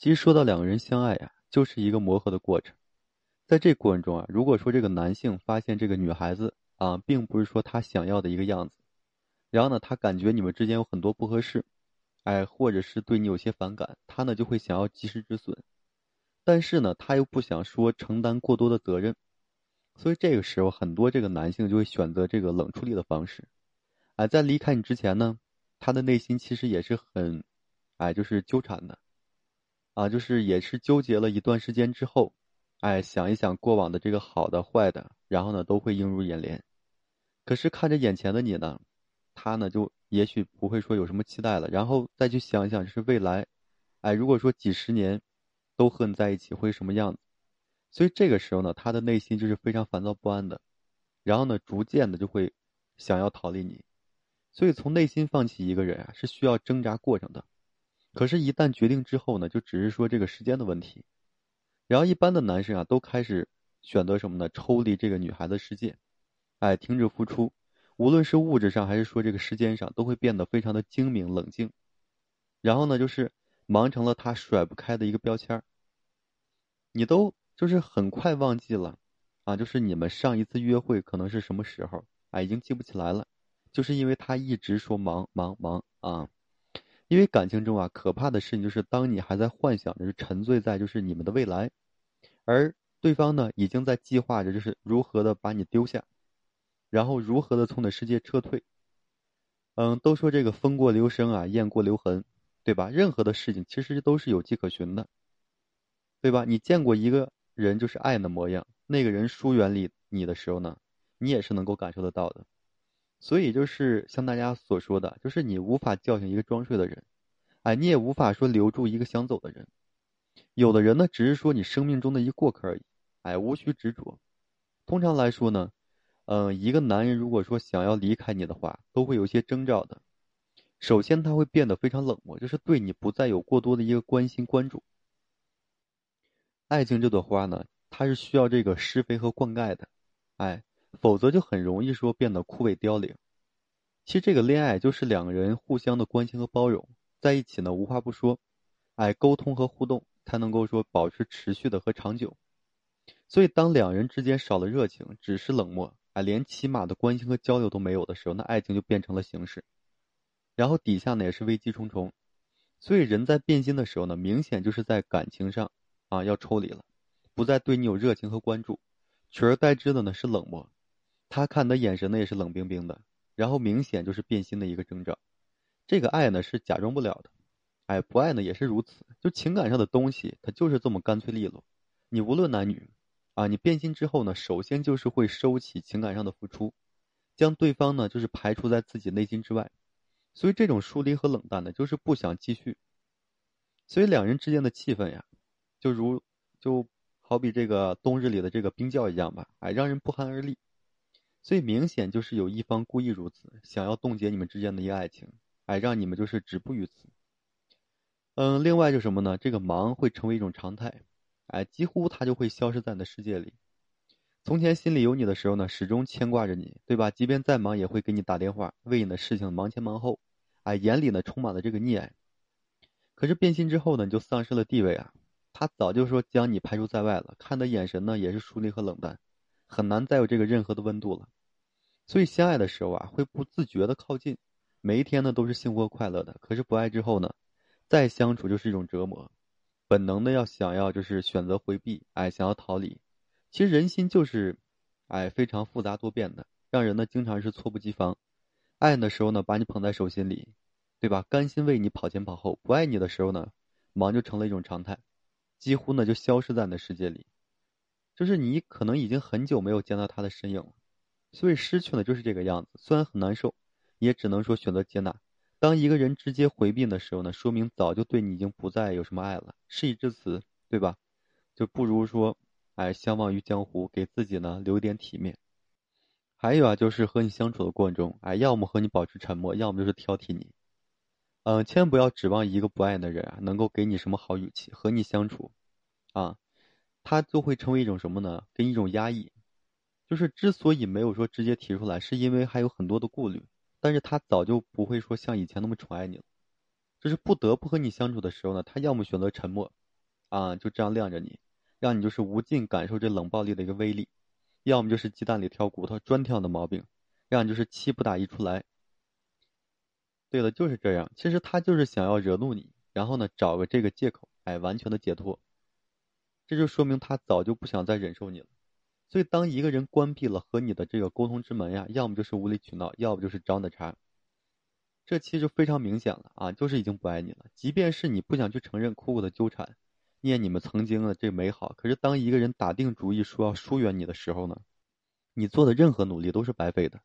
其实说到两个人相爱呀，就是一个磨合的过程。在这过程中啊，如果说这个男性发现这个女孩子啊，并不是说他想要的一个样子，然后呢，他感觉你们之间有很多不合适，哎，或者是对你有些反感，他呢就会想要及时止损。但是呢，他又不想说承担过多的责任，所以这个时候很多这个男性就会选择这个冷处理的方式。哎，在离开你之前呢，他的内心其实也是很，哎，就是纠缠的。啊，就是也是纠结了一段时间之后，哎，想一想过往的这个好的坏的，然后呢都会映入眼帘。可是看着眼前的你呢，他呢就也许不会说有什么期待了，然后再去想一想，就是未来，哎，如果说几十年都和你在一起会什么样子？所以这个时候呢，他的内心就是非常烦躁不安的，然后呢，逐渐的就会想要逃离你。所以从内心放弃一个人啊，是需要挣扎过程的。可是，一旦决定之后呢，就只是说这个时间的问题。然后，一般的男生啊，都开始选择什么呢？抽离这个女孩子世界，哎，停止付出，无论是物质上还是说这个时间上，都会变得非常的精明冷静。然后呢，就是忙成了他甩不开的一个标签你都就是很快忘记了啊，就是你们上一次约会可能是什么时候？哎，已经记不起来了，就是因为他一直说忙忙忙啊。因为感情中啊，可怕的事情就是，当你还在幻想着，沉醉在就是你们的未来，而对方呢，已经在计划着，就是如何的把你丢下，然后如何的从你的世界撤退。嗯，都说这个风过留声啊，雁过留痕，对吧？任何的事情其实都是有迹可循的，对吧？你见过一个人就是爱的模样，那个人疏远你你的时候呢，你也是能够感受得到的。所以就是像大家所说的，就是你无法叫醒一个装睡的人，哎，你也无法说留住一个想走的人。有的人呢，只是说你生命中的一过客而已，哎，无需执着。通常来说呢，嗯，一个男人如果说想要离开你的话，都会有一些征兆的。首先，他会变得非常冷漠，就是对你不再有过多的一个关心关注。爱情这朵花呢，它是需要这个施肥和灌溉的，哎。否则就很容易说变得枯萎凋零。其实这个恋爱就是两个人互相的关心和包容，在一起呢无话不说，哎，沟通和互动才能够说保持持续的和长久。所以当两人之间少了热情，只是冷漠，哎，连起码的关心和交流都没有的时候，那爱情就变成了形式。然后底下呢也是危机重重。所以人在变心的时候呢，明显就是在感情上啊要抽离了，不再对你有热情和关注，取而代之的呢是冷漠。他看的眼神呢也是冷冰冰的，然后明显就是变心的一个征兆。这个爱呢是假装不了的，哎，不爱呢也是如此。就情感上的东西，它就是这么干脆利落。你无论男女，啊，你变心之后呢，首先就是会收起情感上的付出，将对方呢就是排除在自己内心之外。所以这种疏离和冷淡呢，就是不想继续。所以两人之间的气氛呀，就如就好比这个冬日里的这个冰窖一样吧，哎，让人不寒而栗。所以明显就是有一方故意如此，想要冻结你们之间的一个爱情，哎，让你们就是止步于此。嗯，另外就什么呢？这个忙会成为一种常态，哎，几乎它就会消失在你的世界里。从前心里有你的时候呢，始终牵挂着你，对吧？即便再忙，也会给你打电话，为你的事情忙前忙后，哎，眼里呢充满了这个溺爱。可是变心之后呢，你就丧失了地位啊，他早就说将你排除在外了，看的眼神呢也是疏离和冷淡。很难再有这个任何的温度了，所以相爱的时候啊，会不自觉的靠近，每一天呢都是幸福快乐的。可是不爱之后呢，再相处就是一种折磨，本能的要想要就是选择回避，哎，想要逃离。其实人心就是，哎，非常复杂多变的，让人呢经常是猝不及防。爱的时候呢，把你捧在手心里，对吧？甘心为你跑前跑后；不爱你的时候呢，忙就成了一种常态，几乎呢就消失在你的世界里。就是你可能已经很久没有见到他的身影了，所以失去了就是这个样子。虽然很难受，也只能说选择接纳。当一个人直接回避的时候呢，说明早就对你已经不再有什么爱了。事已至此，对吧？就不如说，哎，相忘于江湖，给自己呢留一点体面。还有啊，就是和你相处的过程中，哎，要么和你保持沉默，要么就是挑剔你。嗯，千万不要指望一个不爱的人啊，能够给你什么好语气和你相处，啊。他就会成为一种什么呢？跟一种压抑，就是之所以没有说直接提出来，是因为还有很多的顾虑。但是他早就不会说像以前那么宠爱你了，就是不得不和你相处的时候呢，他要么选择沉默，啊，就这样晾着你，让你就是无尽感受这冷暴力的一个威力；要么就是鸡蛋里挑骨头，专挑的毛病，让你就是气不打一处来。对了，就是这样。其实他就是想要惹怒你，然后呢，找个这个借口，哎，完全的解脱。这就说明他早就不想再忍受你了。所以，当一个人关闭了和你的这个沟通之门呀，要么就是无理取闹，要不就是找你的茬。这其实非常明显了啊，就是已经不爱你了。即便是你不想去承认，苦苦的纠缠，念你们曾经的这美好，可是当一个人打定主意说要疏远你的时候呢，你做的任何努力都是白费的。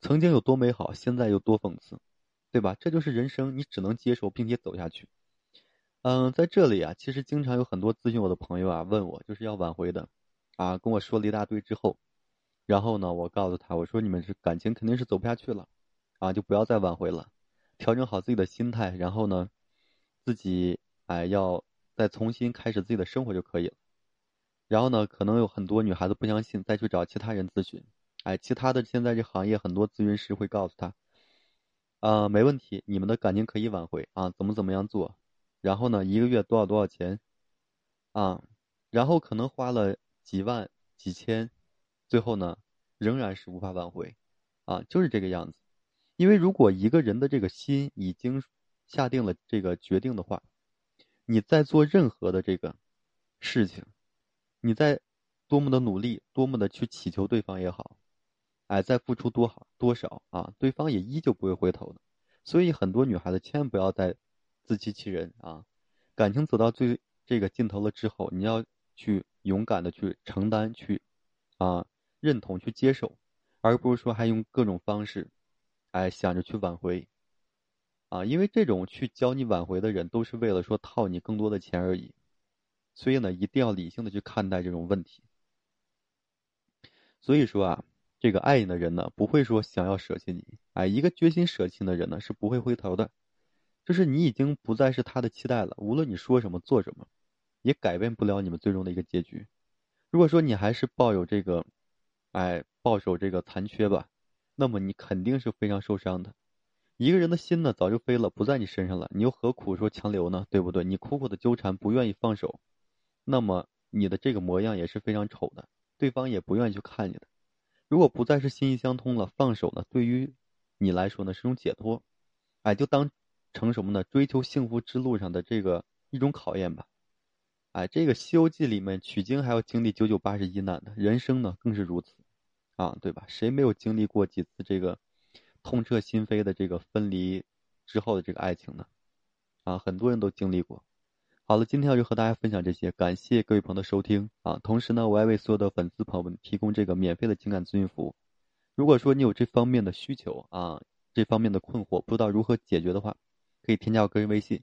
曾经有多美好，现在有多讽刺，对吧？这就是人生，你只能接受并且走下去。嗯，在这里啊，其实经常有很多咨询我的朋友啊，问我就是要挽回的。啊，跟我说了一大堆之后，然后呢，我告诉他，我说你们是感情肯定是走不下去了，啊，就不要再挽回了，调整好自己的心态，然后呢，自己哎要再重新开始自己的生活就可以了。然后呢，可能有很多女孩子不相信，再去找其他人咨询，哎，其他的现在这行业很多咨询师会告诉他，啊，没问题，你们的感情可以挽回啊，怎么怎么样做，然后呢，一个月多少多少钱，啊，然后可能花了。几万、几千，最后呢，仍然是无法挽回，啊，就是这个样子。因为如果一个人的这个心已经下定了这个决定的话，你在做任何的这个事情，你在多么的努力，多么的去祈求对方也好，哎，在付出多好多少啊，对方也依旧不会回头的。所以很多女孩子千万不要再自欺欺人啊！感情走到最这个尽头了之后，你要去。勇敢的去承担，去啊认同，去接受，而不是说还用各种方式，哎想着去挽回，啊，因为这种去教你挽回的人，都是为了说套你更多的钱而已，所以呢，一定要理性的去看待这种问题。所以说啊，这个爱你的人呢，不会说想要舍弃你，哎，一个决心舍弃的人呢，是不会回头的，就是你已经不再是他的期待了，无论你说什么做什么。也改变不了你们最终的一个结局。如果说你还是抱有这个，哎，抱守这个残缺吧，那么你肯定是非常受伤的。一个人的心呢，早就飞了，不在你身上了，你又何苦说强留呢？对不对？你苦苦的纠缠，不愿意放手，那么你的这个模样也是非常丑的，对方也不愿意去看你的。如果不再是心意相通了，放手呢，对于你来说呢，是种解脱，哎，就当成什么呢？追求幸福之路上的这个一种考验吧。哎，这个《西游记》里面取经还要经历九九八十一难的，人生呢更是如此，啊，对吧？谁没有经历过几次这个痛彻心扉的这个分离之后的这个爱情呢？啊，很多人都经历过。好了，今天我就和大家分享这些，感谢各位朋友的收听啊。同时呢，我还为所有的粉丝朋友们提供这个免费的情感咨询服务。如果说你有这方面的需求啊，这方面的困惑，不知道如何解决的话，可以添加我个人微信。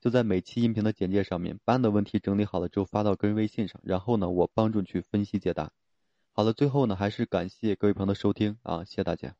就在每期音频的简介上面，班的问题整理好了之后发到个人微信上，然后呢，我帮助你去分析解答。好了，最后呢，还是感谢各位朋友的收听啊，谢谢大家。